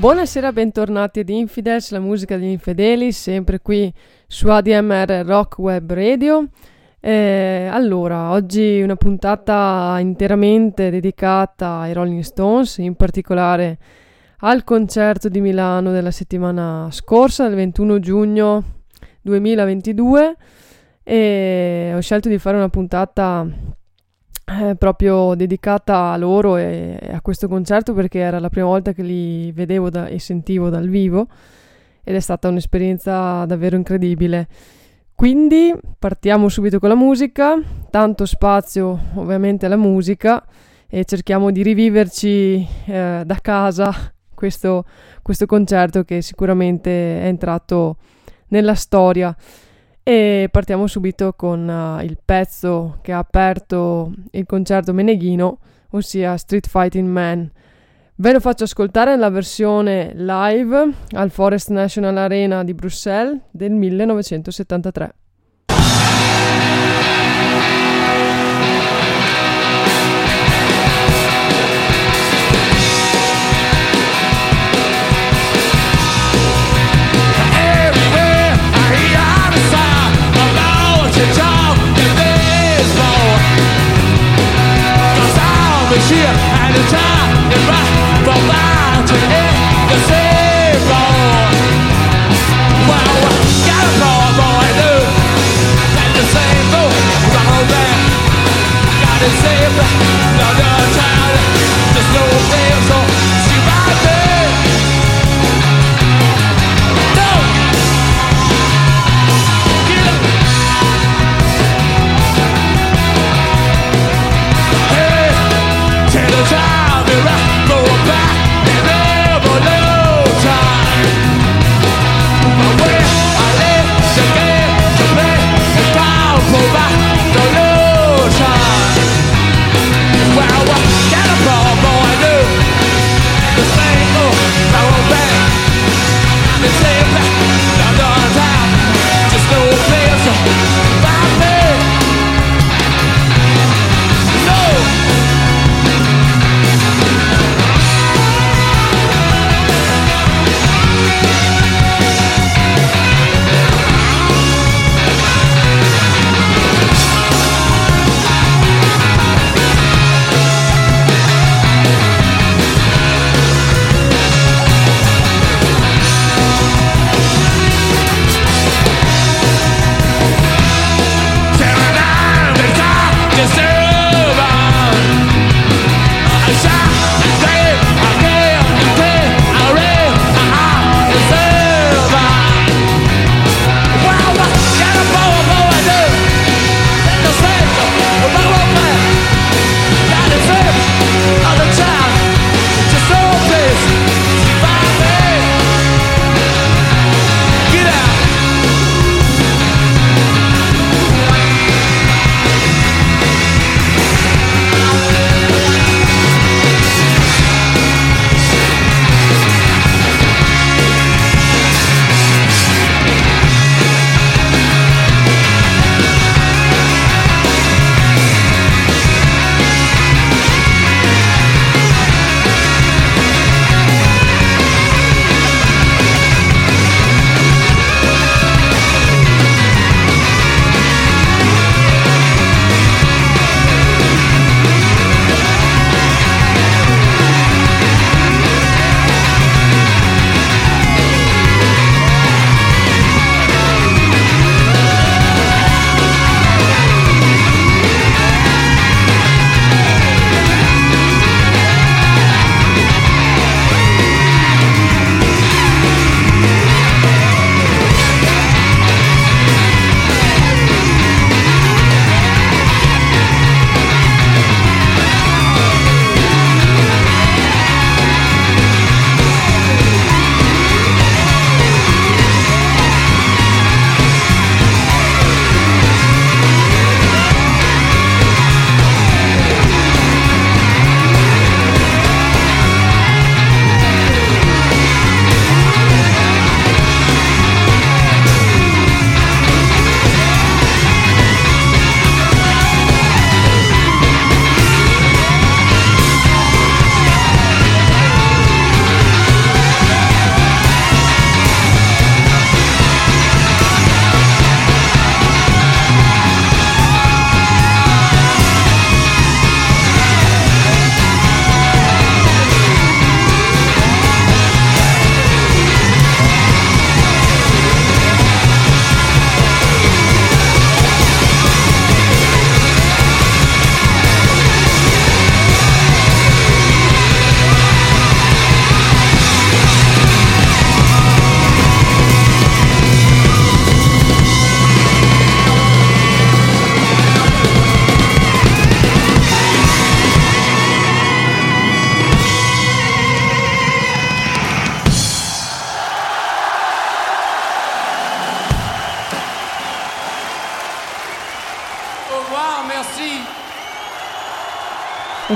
Buonasera, bentornati ad Infidels, la musica degli infedeli, sempre qui su ADMR Rock Web Radio. Eh, allora, oggi una puntata interamente dedicata ai Rolling Stones, in particolare al concerto di Milano della settimana scorsa, il 21 giugno 2022. E ho scelto di fare una puntata eh, proprio dedicata a loro e, e, a questo concerto perché era la prima volta che li vedevo da, e sentivo dal vivo ed è stata un'esperienza davvero incredibile. Quindi partiamo subito con la musica, tanto spazio ovviamente alla musica e cerchiamo di riviverci eh, da casa questo, questo concerto che sicuramente è entrato nella storia. E partiamo subito con uh, il pezzo che ha aperto il concerto Meneghino, ossia Street Fighting Man. Ve lo faccio ascoltare nella versione live al Forest National Arena di Bruxelles del 1973. Cheer and the time is right from now to end the same road. Well, got a problem, I do. And the same boat, rock on back. Got it safe, no, no, child.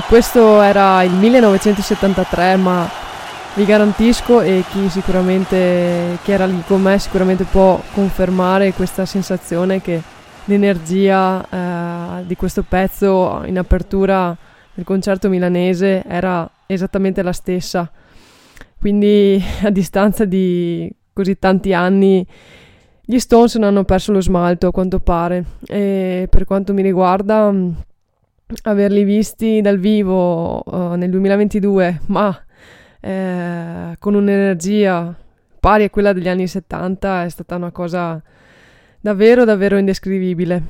Questo era il 1973, ma vi garantisco e chi sicuramente chi era lì con me sicuramente può confermare questa sensazione che l'energia eh, di questo pezzo in apertura del concerto milanese era esattamente la stessa. Quindi a distanza di così tanti anni gli Stones non hanno perso lo smalto a quanto pare e per quanto mi riguarda averli visti dal vivo uh, nel 2022 ma eh, con un'energia pari a quella degli anni 70 è stata una cosa davvero davvero indescrivibile.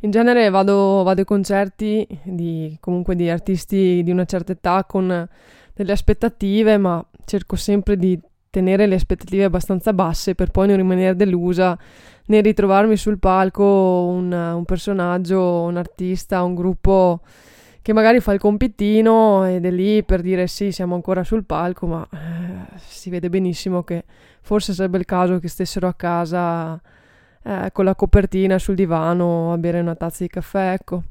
In genere vado, vado ai concerti di, comunque di artisti di una certa età con delle aspettative, ma cerco sempre di tenere le aspettative abbastanza basse per poi non rimanere delusa nel ritrovarmi sul palco un, un personaggio, un artista, un gruppo che magari fa il compitino ed è lì per dire sì, siamo ancora sul palco, ma eh, si vede benissimo che forse sarebbe il caso che stessero a casa eh, con la copertina sul divano a bere una tazza di caffè, ecco.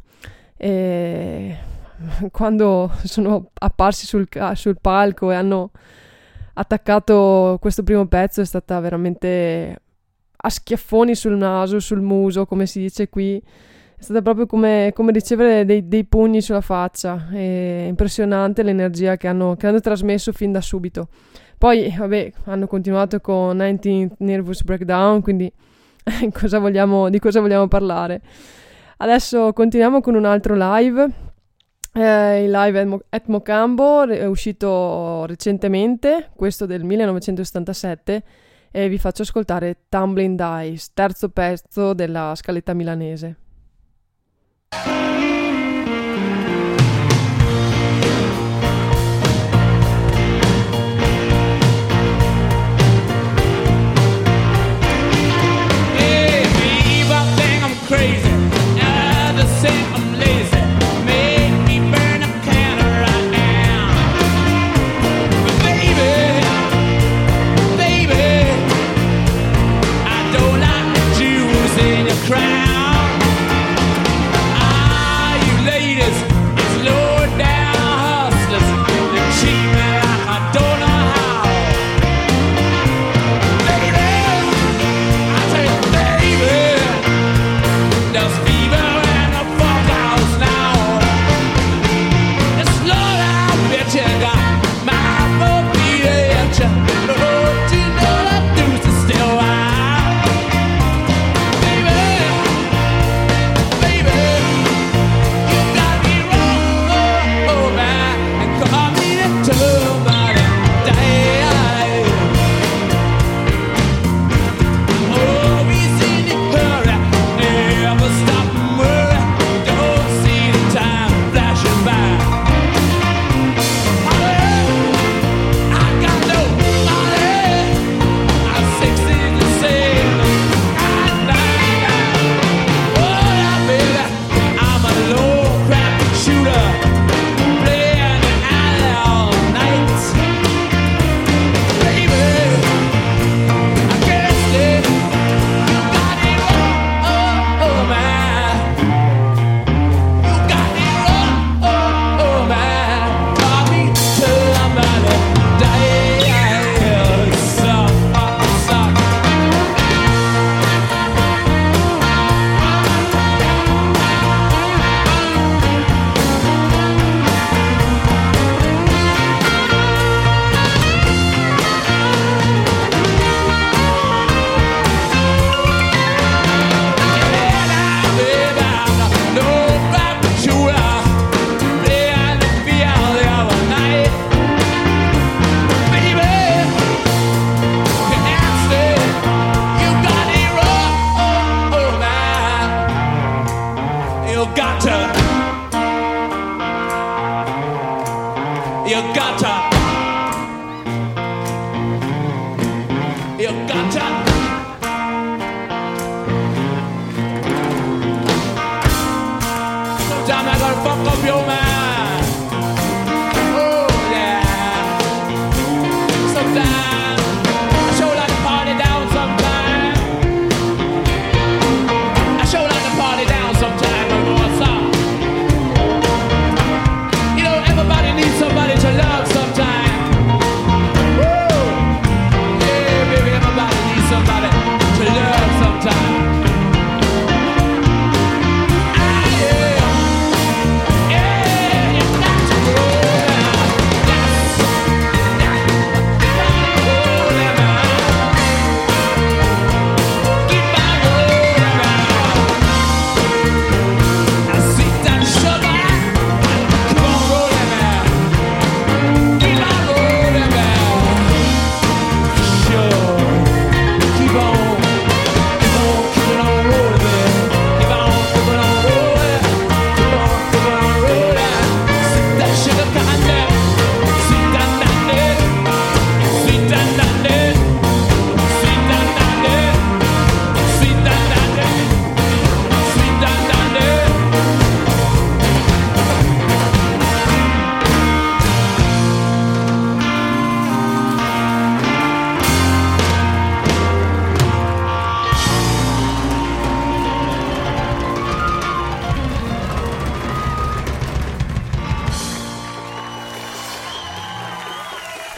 E quando sono apparsi sul, sul palco e hanno attaccato questo primo pezzo è stata veramente a schiaffoni sul naso, sul muso, come si dice qui è stata proprio come, come ricevere dei, dei, pugni sulla faccia. È impressionante l'energia che hanno, che hanno trasmesso fin da subito. Poi, vabbè, hanno continuato con 19 Nervous Breakdown, quindi cosa vogliamo, di cosa vogliamo parlare? Adesso continuiamo con un altro live. Eh, il live at Mocambo è uscito recentemente, questo del 1977, e vi faccio ascoltare Tumbling Dice, terzo pezzo della scaletta milanese.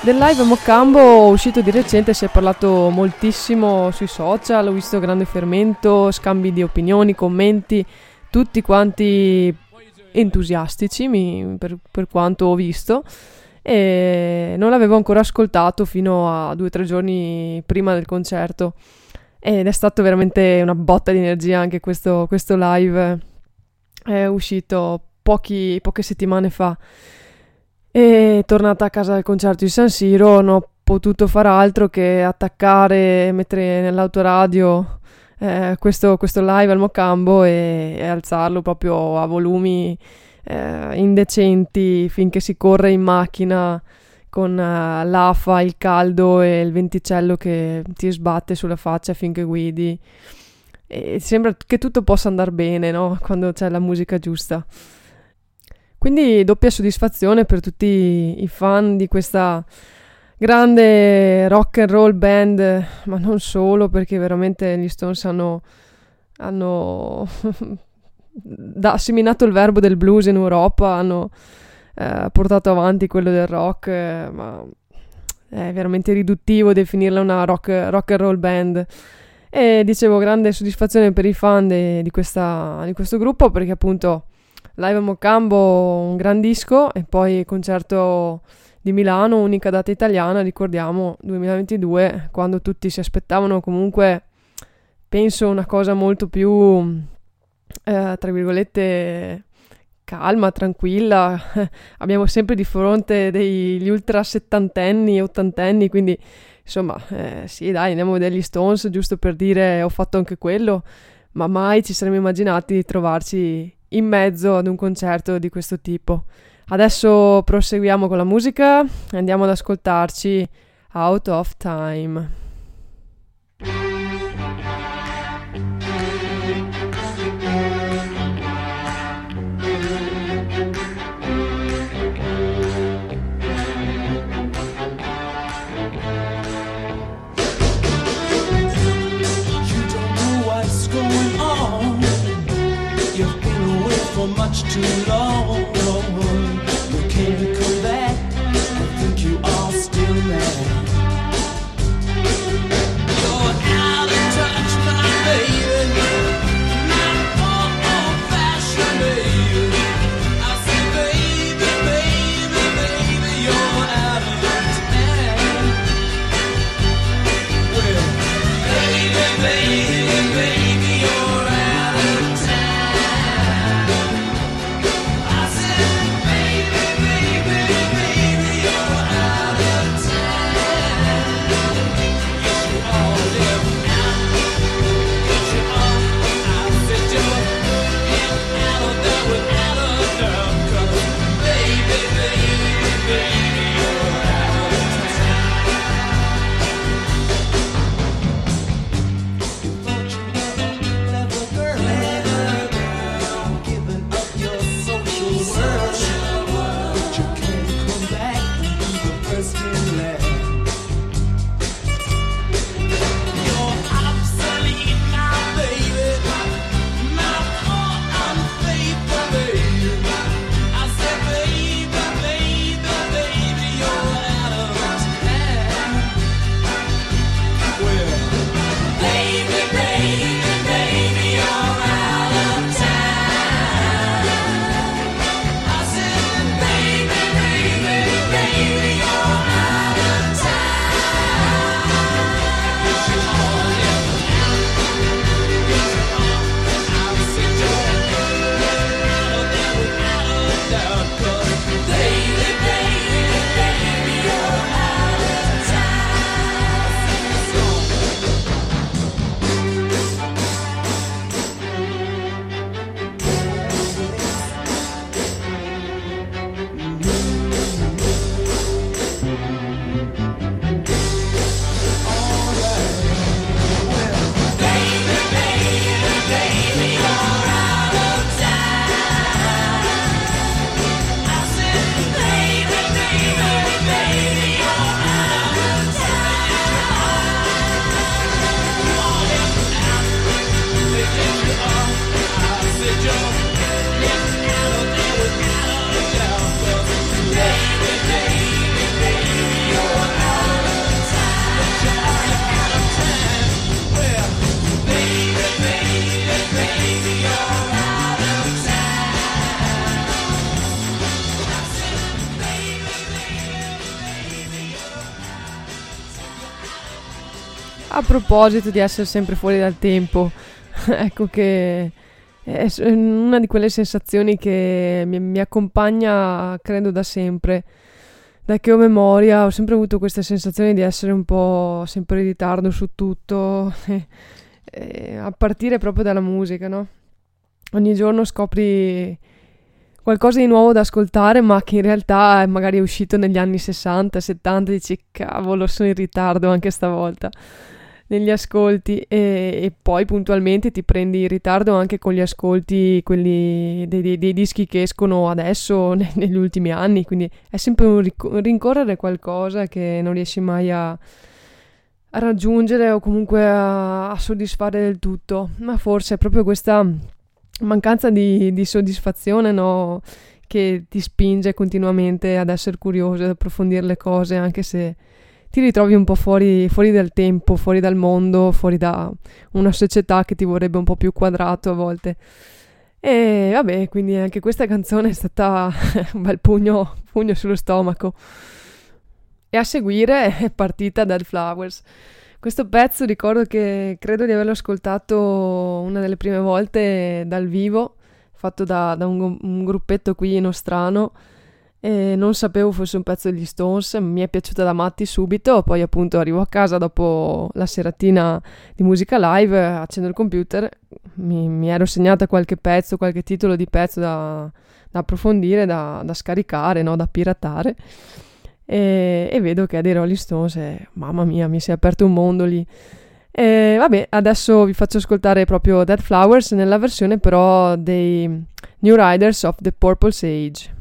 Del live Mocambo uscito di recente si è parlato moltissimo sui social, ho visto grande fermento, scambi di opinioni, commenti, tutti quanti entusiastici mi, per, per, quanto ho visto e non l'avevo ancora ascoltato fino a due o tre giorni prima del concerto. Ed è stato veramente una botta di energia anche questo, questo live. È uscito pochi, poche settimane fa e tornata a casa dal concerto di San Siro non ho potuto far altro che attaccare, mettere nell'autoradio eh, questo, questo, live al Mocambo e, e alzarlo proprio a volumi eh, indecenti finché si corre in macchina con uh, l'afa, il caldo e il venticello che ti sbatte sulla faccia finché guidi. E sembra che tutto possa andare bene, no? Quando c'è la musica giusta. Quindi doppia soddisfazione per tutti i fan di questa grande rock and roll band, ma non solo, perché veramente gli Stones hanno, hanno da, seminato il verbo del blues in Europa, hanno eh, portato avanti quello del rock, eh, ma è veramente riduttivo definirla una rock, rock, and roll band. E dicevo, grande soddisfazione per i fan de, di, questa, di questo gruppo, perché appunto Live a Mocambo, un gran disco e poi concerto di Milano, unica data italiana, ricordiamo 2022, quando tutti si aspettavano comunque, penso, una cosa molto più, eh, tra virgolette, calma, tranquilla. Abbiamo sempre di fronte degli ultra settantenni e ottantenni, quindi insomma, eh, sì, dai, andiamo a vedere gli Stones, giusto per dire ho fatto anche quello, ma mai ci saremmo immaginati di trovarci in mezzo ad un concerto di questo tipo. Adesso proseguiamo con la musica, andiamo ad ascoltarci Out of Time. Much too long. You can't come proposito di essere sempre fuori dal tempo, ecco che è una di quelle sensazioni che mi, mi, accompagna, credo, da sempre. Da che ho memoria ho sempre avuto questa sensazione di essere un po' sempre in ritardo su tutto, a partire proprio dalla musica, no? Ogni giorno scopri qualcosa di nuovo da ascoltare, ma che in realtà è magari uscito negli anni 60, 70, dici cavolo, sono in ritardo anche stavolta negli ascolti e, e, poi puntualmente ti prendi in ritardo anche con gli ascolti quelli dei, dei, dei dischi che escono adesso ne, negli ultimi anni quindi è sempre un, ric- rincorrere qualcosa che non riesci mai a, a raggiungere o comunque a, a, soddisfare del tutto ma forse è proprio questa mancanza di, di soddisfazione no? che ti spinge continuamente ad essere curioso ad approfondire le cose anche se ti ritrovi un po' fuori, fuori dal tempo, fuori dal mondo, fuori da una società che ti vorrebbe un po' più quadrato a volte. E vabbè, quindi anche questa canzone è stata un bel pugno, pugno sullo stomaco. E a seguire è partita Dead Flowers. Questo pezzo ricordo che credo di averlo ascoltato una delle prime volte dal vivo, fatto da, da un, un gruppetto qui nostrano e non sapevo fosse un pezzo degli Stones, mi è piaciuta da matti subito, poi appunto arrivo a casa dopo la seratina di musica live, accendo il computer, mi, mi ero segnata qualche pezzo, qualche titolo di pezzo da, da approfondire, da, da scaricare, no? da piratare e, e, vedo che è dei Rolling Stones e mamma mia mi si è aperto un mondo lì. E vabbè, adesso vi faccio ascoltare proprio Dead Flowers nella versione però dei New Riders of the Purple Sage.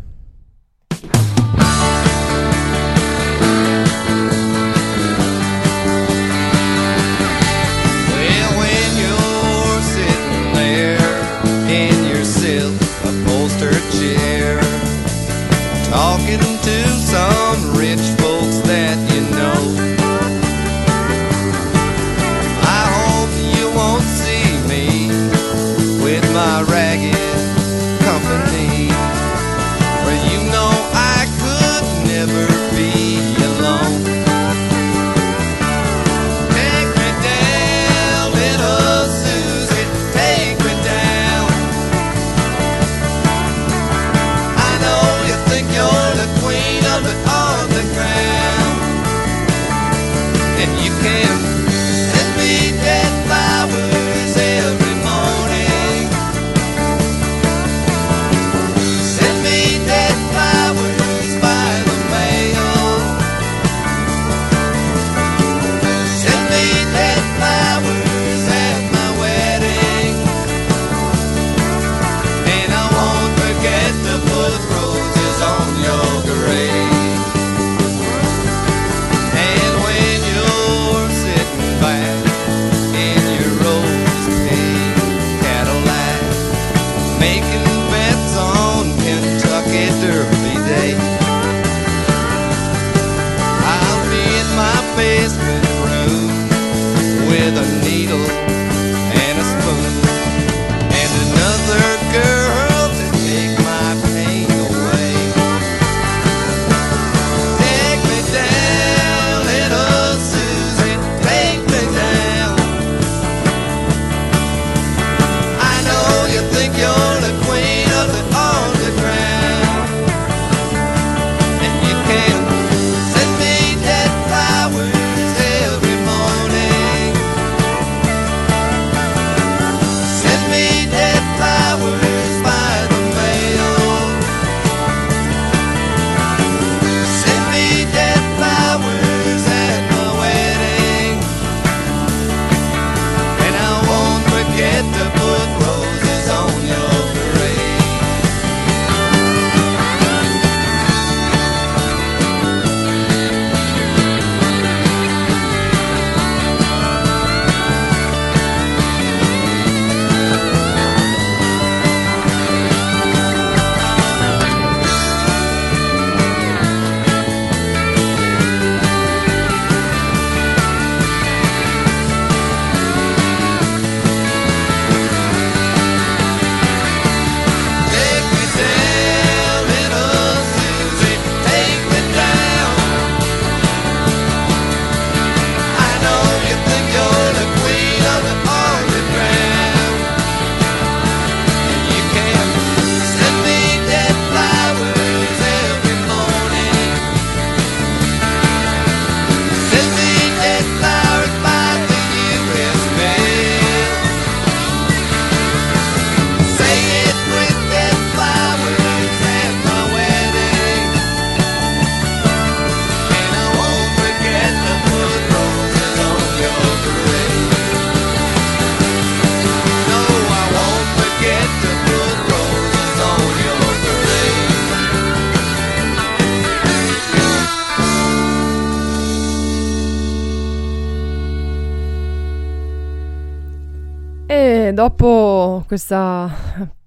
Questa,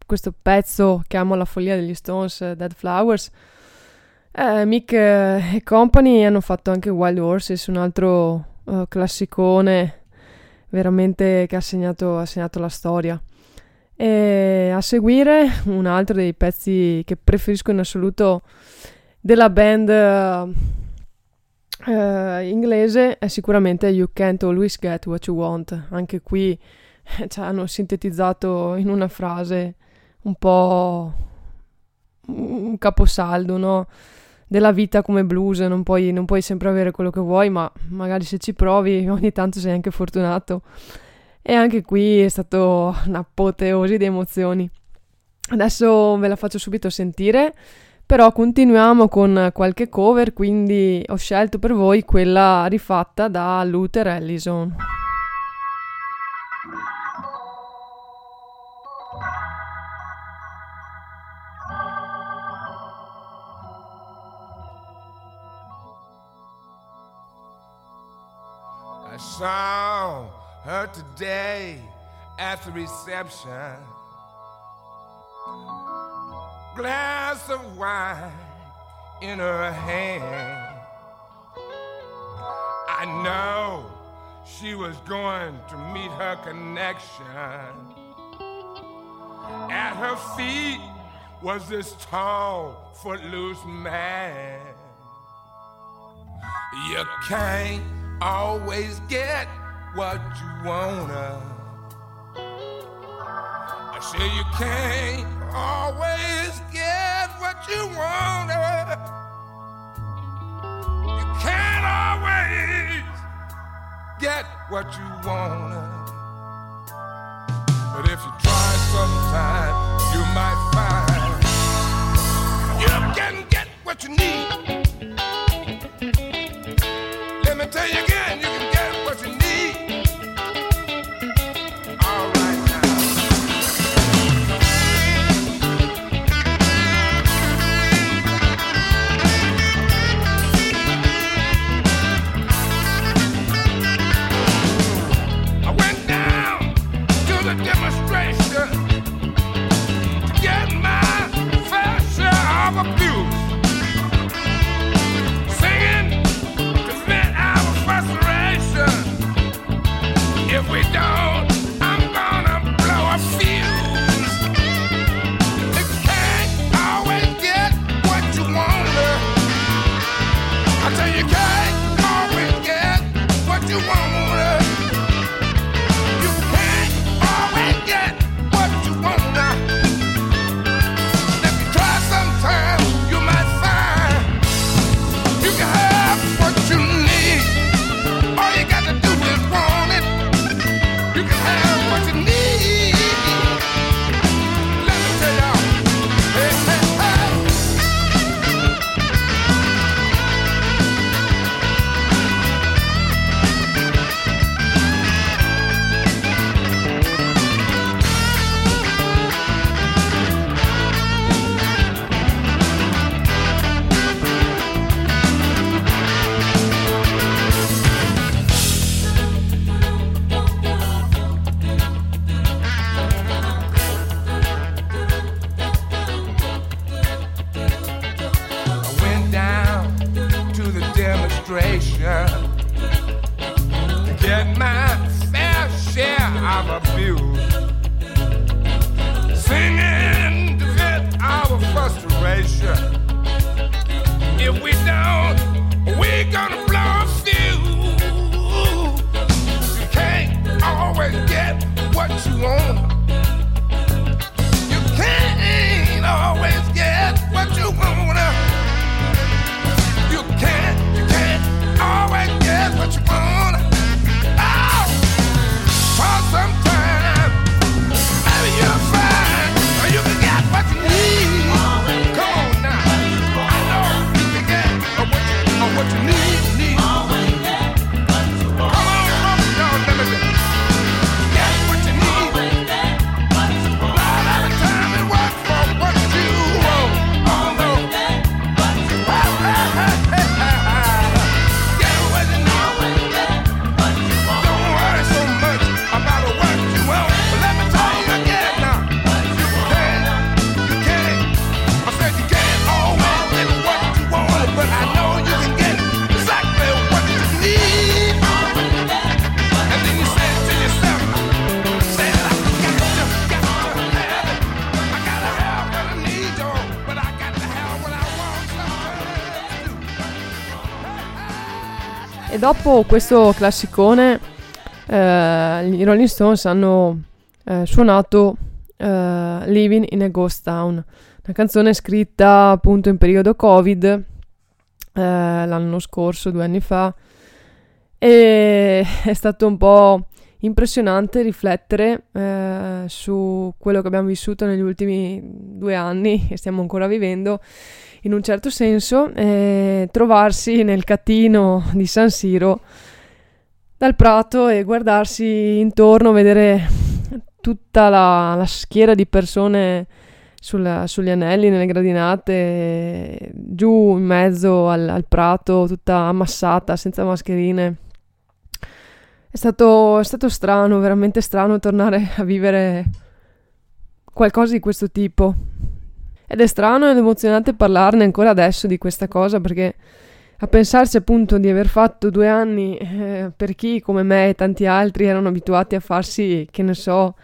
questo pezzo che amo la follia degli Stones, Dead Flowers, eh, Mick e company hanno fatto anche Wild Horses, un altro uh, classicone veramente che ha segnato, ha segnato la storia. E a seguire un altro dei pezzi che preferisco in assoluto della band uh, uh, inglese è sicuramente You Can't Always Get What You Want. Anche qui cioè, hanno sintetizzato in una frase un po' un caposaldo, no? Della vita come blues, non puoi, non puoi sempre avere quello che vuoi, ma magari se ci provi ogni tanto sei anche fortunato. E anche qui è stato un'apoteosi di emozioni. Adesso ve la faccio subito sentire, però continuiamo con qualche cover, quindi ho scelto per voi quella rifatta da Luther Allison. Saw her today at the reception. Glass of wine in her hand. I know she was going to meet her connection. At her feet was this tall, footloose man. You can't always get what you wanna. I say you can't always get what you wanna. You can't always get what you wanna. But if you try sometime, you might find you can get what you need. Let me tell you a demonstration. Dopo questo classicone, eh, i Rolling Stones hanno eh, suonato eh, Living in a Ghost Town, una canzone scritta appunto in periodo Covid eh, l'anno scorso, due anni fa, e è stato un po' impressionante riflettere eh, su quello che abbiamo vissuto negli ultimi due anni e stiamo ancora vivendo in un certo senso, eh, trovarsi nel catino di San Siro dal prato e guardarsi intorno, vedere tutta la, la schiera di persone sulla, sugli anelli, nelle gradinate, giù in mezzo al, al prato, tutta ammassata, senza mascherine. È stato, è stato strano, veramente strano tornare a vivere qualcosa di questo tipo. Ed è strano ed emozionante parlarne ancora adesso di questa cosa perché a pensarsi appunto di aver fatto due anni eh, per chi come me e tanti altri erano abituati a farsi, che ne so,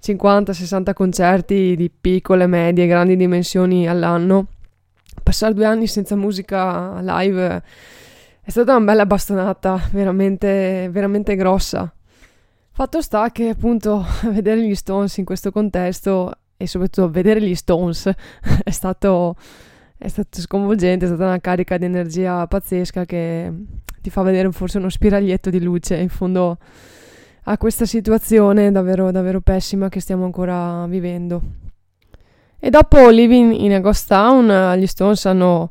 50-60 concerti di piccole, medie, grandi dimensioni all'anno, passare due anni senza musica live è stata una bella bastonata, veramente, veramente grossa. Fatto sta che appunto vedere gli Stones in questo contesto e soprattutto vedere gli Stones è stato, è stato sconvolgente, è stata una carica di energia pazzesca che ti fa vedere forse uno spiraglietto di luce in fondo a questa situazione davvero, davvero pessima che stiamo ancora vivendo. E dopo Living in a Ghost Town, gli Stones hanno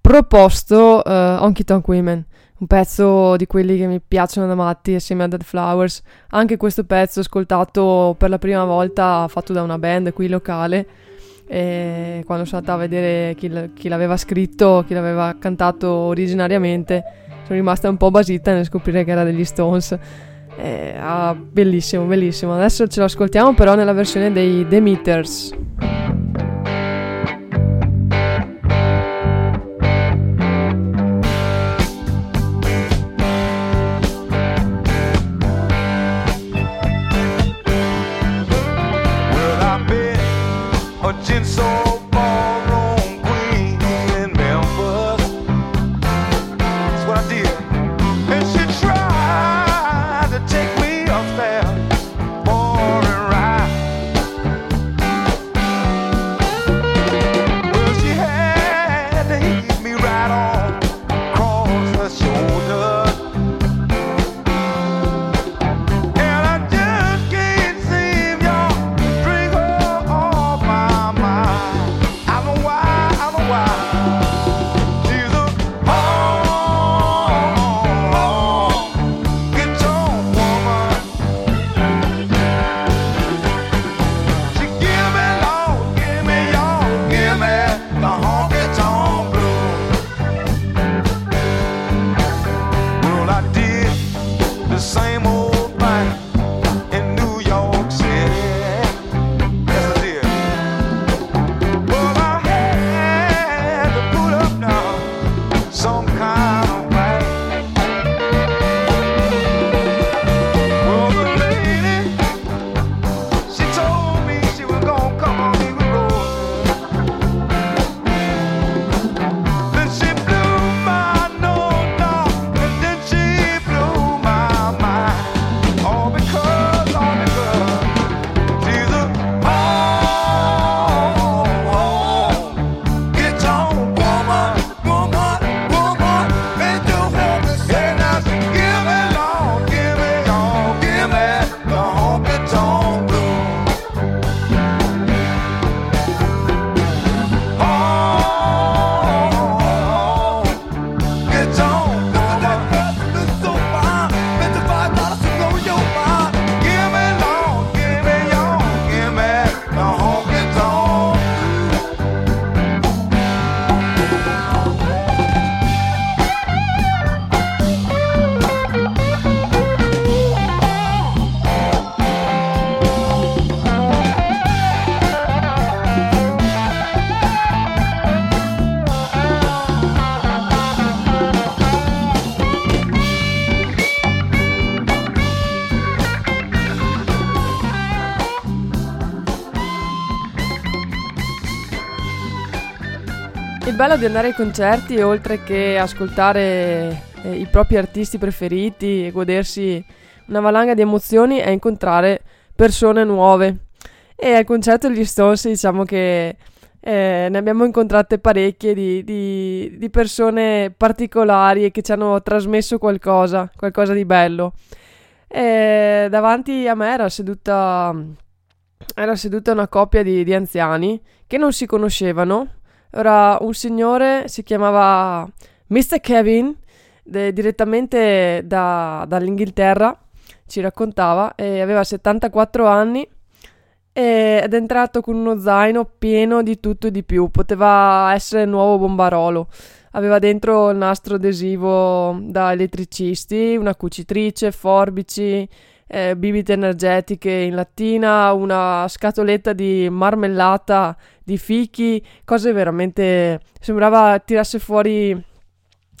proposto uh, Honky Tonk Women un pezzo di quelli che mi piacciono da matti assieme a Dead Flowers. Anche questo pezzo ascoltato per la prima volta fatto da una band qui locale. E quando sono andata a vedere chi, l- chi l'aveva scritto, chi l'aveva cantato originariamente, sono rimasta un po' basita nel scoprire che era degli Stones. Eh, ah, bellissimo, bellissimo. Adesso ce lo ascoltiamo però nella versione dei The bello di andare ai concerti, oltre che ascoltare eh, i propri artisti preferiti e godersi una valanga di emozioni è incontrare persone nuove. E al concerto degli Stones diciamo che eh, ne abbiamo incontrate parecchie di, di, di, persone particolari e che ci hanno trasmesso qualcosa, qualcosa di bello. E davanti a me era seduta, era seduta una coppia di, di anziani che non si conoscevano. Era un signore, si chiamava Mr. Kevin, de, direttamente da, dall'Inghilterra, ci raccontava, e aveva 74 anni ed è entrato con uno zaino pieno di tutto e di più. Poteva essere il nuovo bombarolo. Aveva dentro il nastro adesivo da elettricisti, una cucitrice, forbici, eh, bibite energetiche in lattina, una scatoletta di marmellata di fichi, cose veramente... sembrava tirasse fuori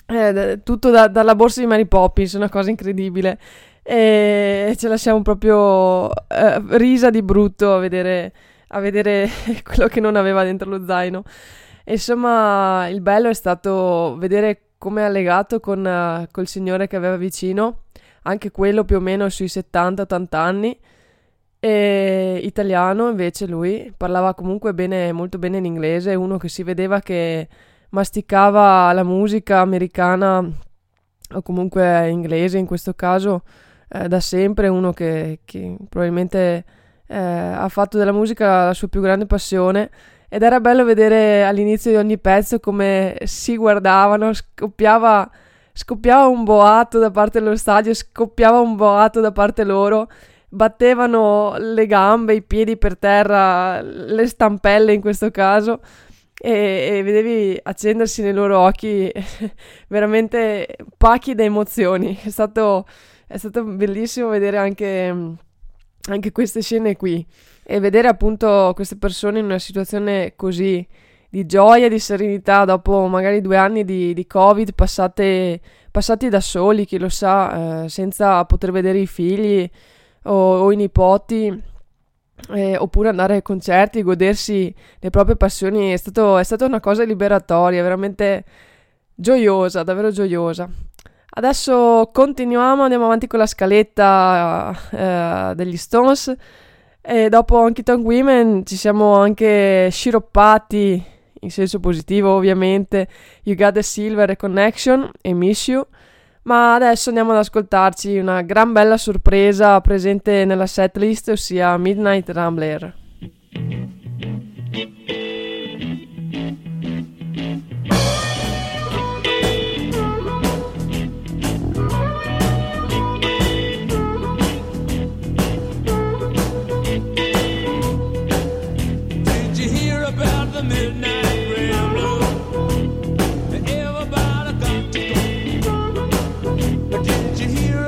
eh, tutto da, dalla borsa di Mary Poppins, una cosa incredibile e ce lasciamo proprio eh, risa di brutto a vedere, a vedere quello che non aveva dentro lo zaino. Insomma, il bello è stato vedere come ha legato con uh, col signore che aveva vicino, anche quello più o meno sui 70-80 anni. E italiano invece lui parlava comunque bene, molto bene l'inglese, uno che si vedeva che masticava la musica americana o comunque inglese in questo caso eh, da sempre, uno che, che probabilmente eh, ha fatto della musica la sua più grande passione ed era bello vedere all'inizio di ogni pezzo come si guardavano, scoppiava, scoppiava un boato da parte dello stadio, scoppiava un boato da parte loro, battevano le gambe, i piedi per terra, le stampelle in questo caso. E, e, vedevi accendersi nei loro occhi veramente pacchi di emozioni. È stato è stato bellissimo vedere anche, anche queste scene qui e vedere appunto queste persone in una situazione così di gioia, di serenità dopo magari due anni di, di Covid passate, passati da soli, chi lo sa, eh, senza poter vedere i figli o, o i nipoti. Eh, oppure andare ai concerti, godersi le proprie passioni, è, stato, è stata una cosa liberatoria, veramente gioiosa, davvero gioiosa. Adesso continuiamo, andiamo avanti con la scaletta eh, degli Stones. E dopo Honky Tonk Women ci siamo anche sciroppati, in senso positivo ovviamente, You Got the Silver Connection e Miss You. Ma adesso andiamo ad ascoltarci una gran bella sorpresa presente nella setlist, ossia Midnight Rambler.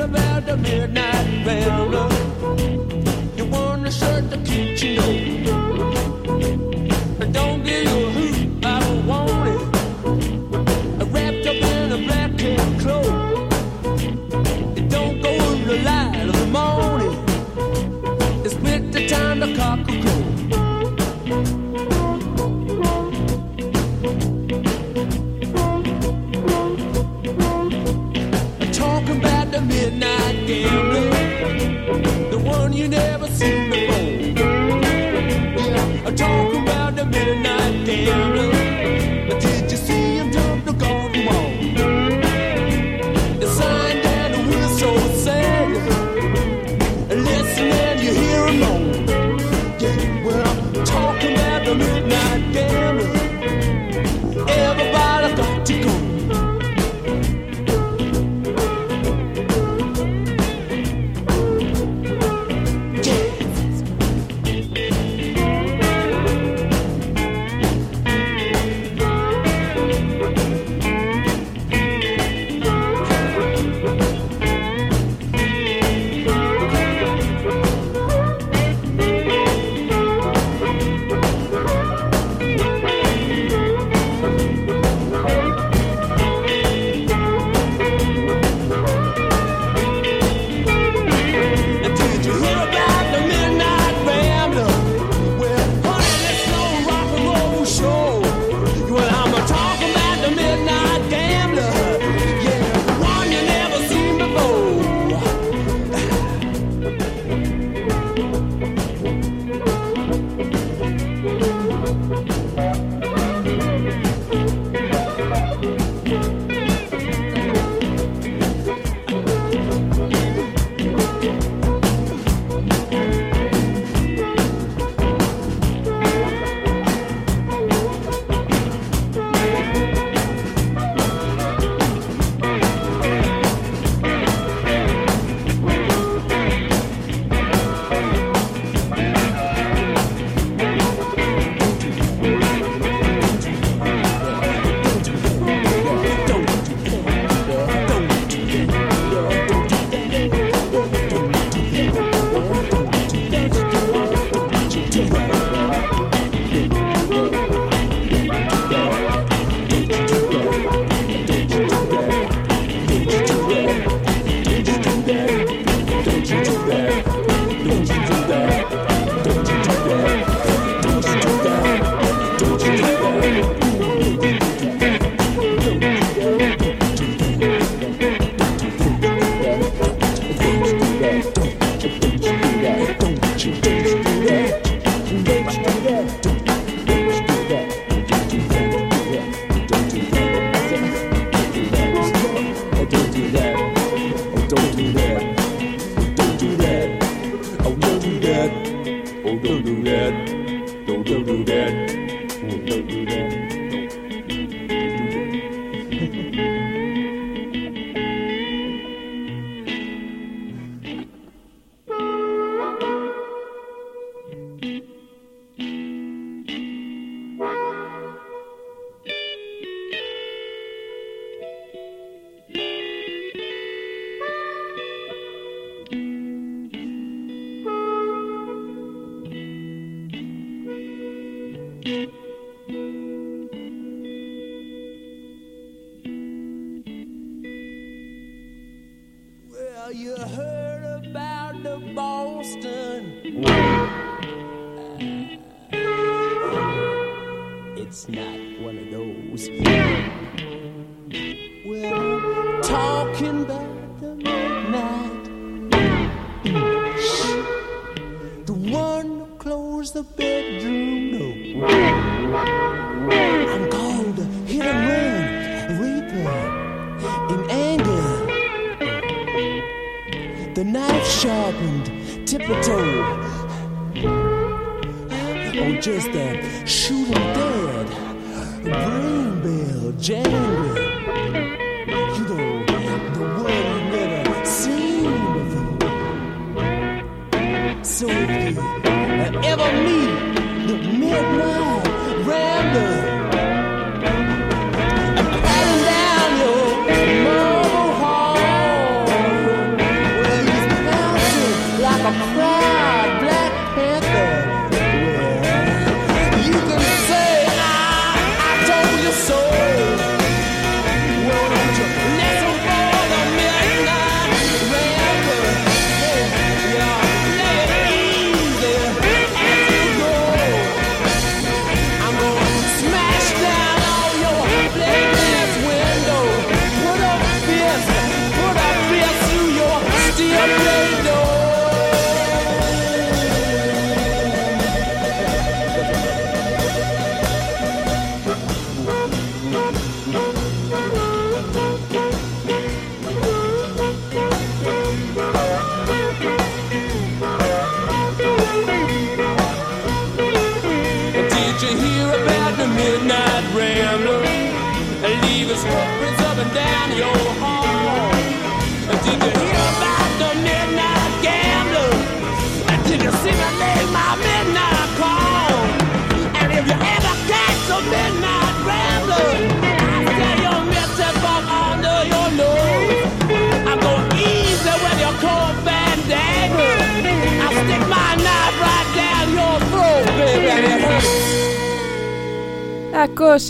about the midnight railroad.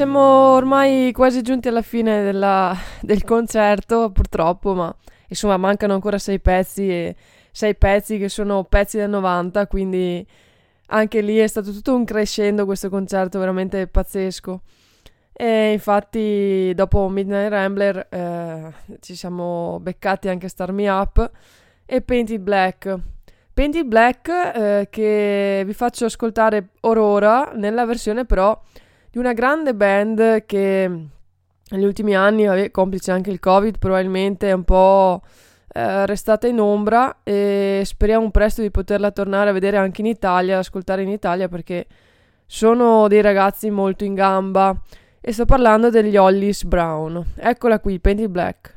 siamo ormai quasi giunti alla fine della, del concerto, purtroppo, ma insomma mancano ancora sei pezzi e sei pezzi che sono pezzi del 90, quindi anche lì è stato tutto un crescendo questo concerto veramente pazzesco. E infatti dopo Midnight Rambler eh, ci siamo beccati anche Star Me Up e Painted Black. Painted Black eh, che vi faccio ascoltare or ora nella versione però di una grande band che negli ultimi anni, complice anche il Covid, probabilmente è un po' eh, restata in ombra e speriamo presto di poterla tornare a vedere anche in Italia, ascoltare in Italia perché sono dei ragazzi molto in gamba e sto parlando degli Hollis Brown. Eccola qui, Painted Black.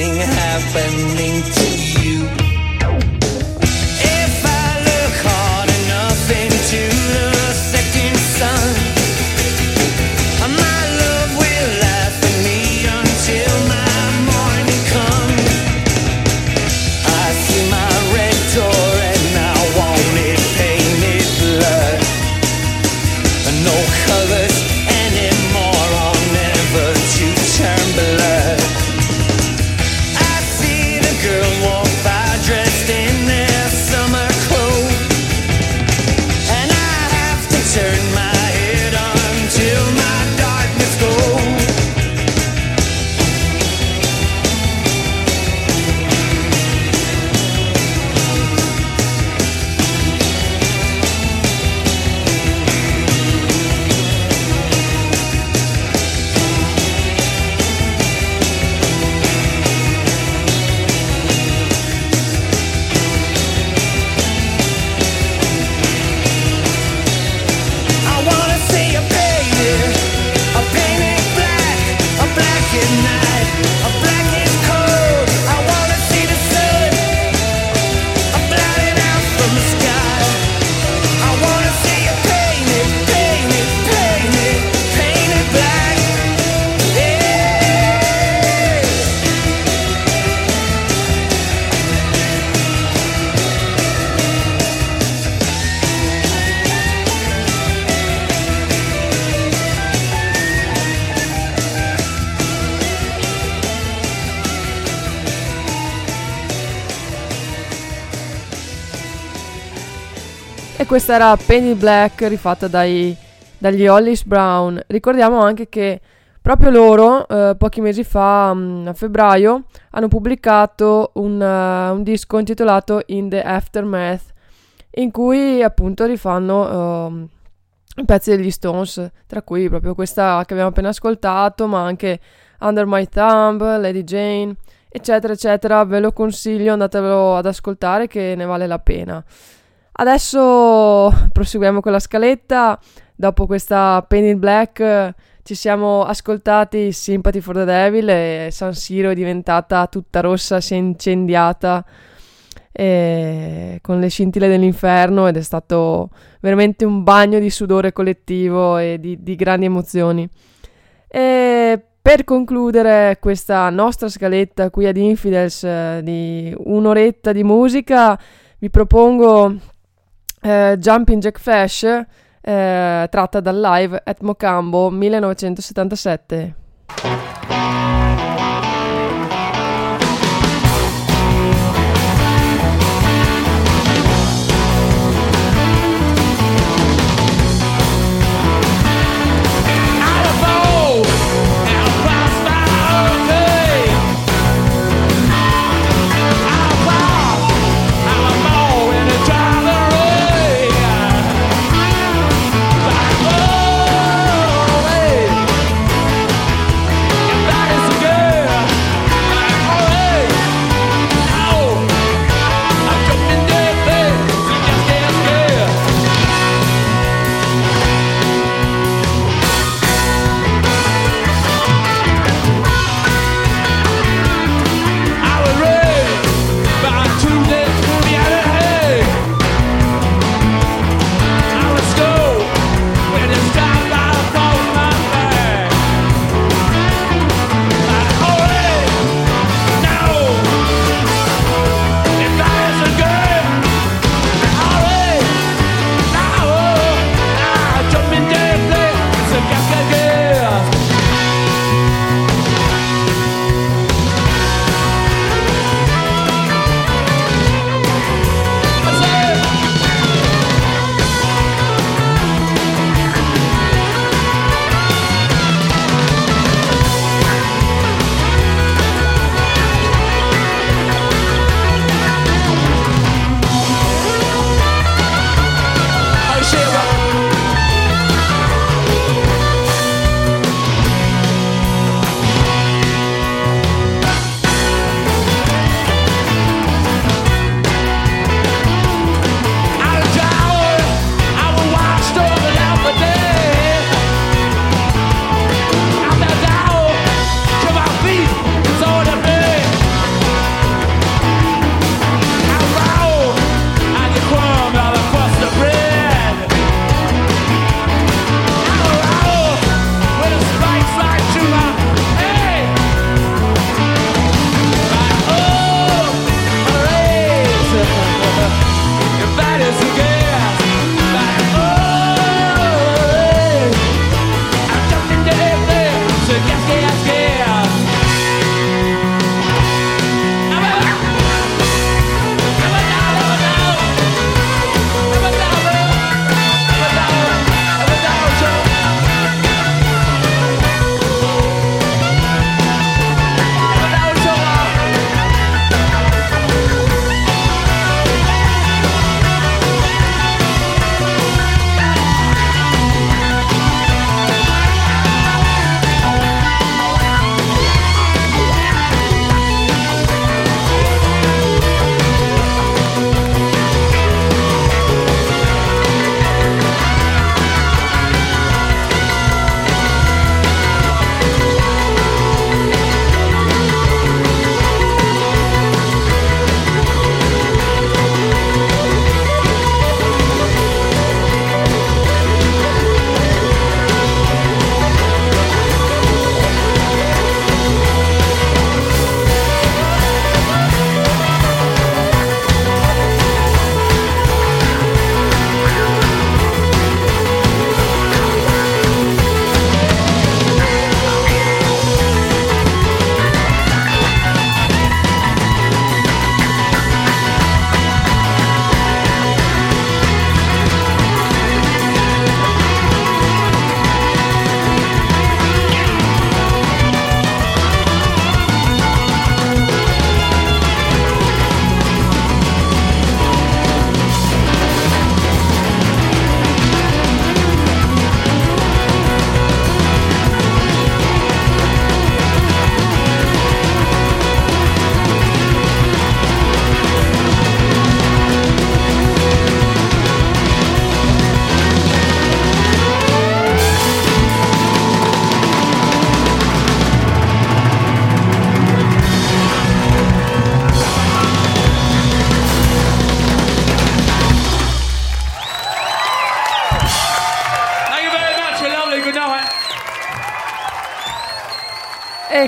something happening. Questa era Penny Black rifatta dai, dagli Hollis Brown. Ricordiamo anche che proprio loro, eh, pochi mesi fa, mm, a febbraio, hanno pubblicato un, eh, un disco intitolato In the Aftermath, in cui appunto rifanno i pezzi degli Stones, tra cui proprio questa che abbiamo appena ascoltato, ma anche Under My Thumb, Lady Jane, eccetera, eccetera. Ve lo consiglio, andatevelo ad ascoltare che ne vale la pena. Adesso proseguiamo con la scaletta. Dopo questa Penny Black ci siamo ascoltati Sympathy for the Devil e San Siro è diventata tutta rossa, si è incendiata con le scintille dell'inferno ed è stato veramente un bagno di sudore collettivo e di, di grandi emozioni. E per concludere questa nostra scaletta qui ad Infidels eh, di un'oretta di musica, vi propongo eh, Jumping Jack Flash eh, tratta dal live at Mocambo 1977.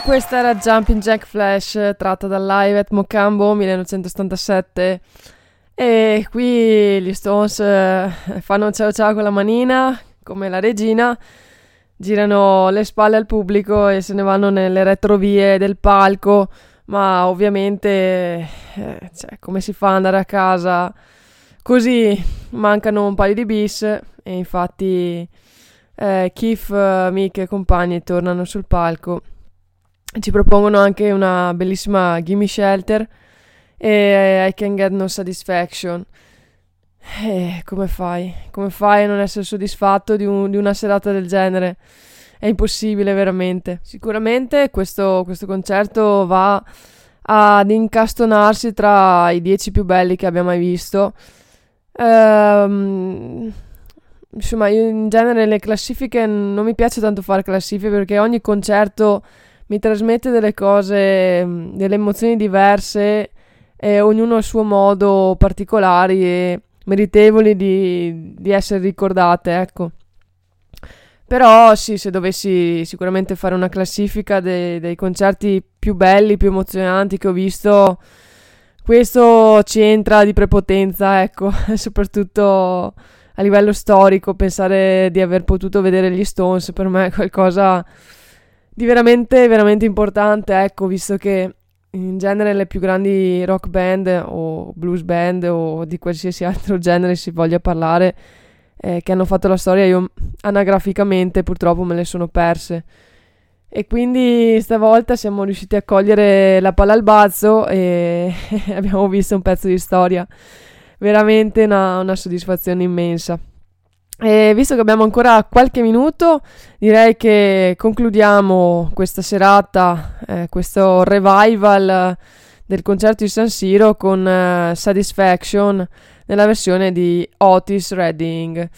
Questa era Jumping Jack Flash tratta dal live at Mocambo 1987. E qui gli Stones eh, fanno ciao ciao con la manina, come la regina, girano le spalle al pubblico e se ne vanno nelle retrovie del palco. Ma ovviamente, eh, cioè, come si fa ad andare a casa così? Mancano un paio di bis e infatti eh, Keith, Mick e compagni tornano sul palco ci propongono anche una bellissima Gimme Shelter e I Can Get No Satisfaction. E come fai? Come fai a non essere soddisfatto di, un, di una serata del genere? È impossibile veramente. Sicuramente questo, questo concerto va ad incastonarsi tra i dieci più belli che abbia mai visto. Ehm, insomma, io in genere le classifiche non mi piace tanto fare classifiche perché ogni concerto mi trasmette delle cose, mm, delle emozioni diverse, e ognuno a suo modo particolari e meritevoli di, di essere ricordate, ecco. Però sì, se dovessi sicuramente fare una classifica dei, dei concerti più belli, più emozionanti che ho visto, questo ci entra di prepotenza, ecco, soprattutto a livello storico, pensare di aver potuto vedere gli Stones per me è qualcosa di veramente, veramente importante, ecco, visto che in genere le più grandi rock band o blues band o di qualsiasi altro genere si voglia parlare eh, che hanno fatto la storia, io anagraficamente purtroppo me le sono perse. E quindi stavolta siamo riusciti a cogliere la palla al balzo e abbiamo visto un pezzo di storia. Veramente una, una soddisfazione immensa. E visto che abbiamo ancora qualche minuto, direi che concludiamo questa serata, eh, questo revival del concerto di San Siro con eh, Satisfaction nella versione di Otis Redding.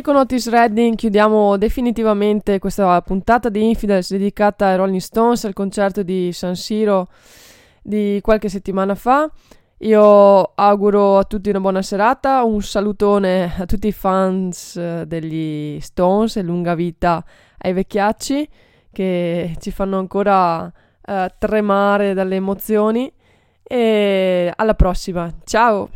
E con Otis Redding chiudiamo definitivamente questa puntata di Infidels dedicata ai Rolling Stones al concerto di San Siro di qualche settimana fa. Io auguro a tutti una buona serata, un salutone a tutti i fans eh, degli Stones e lunga vita ai vecchiacci che ci fanno ancora uh, tremare dalle emozioni e alla prossima, ciao!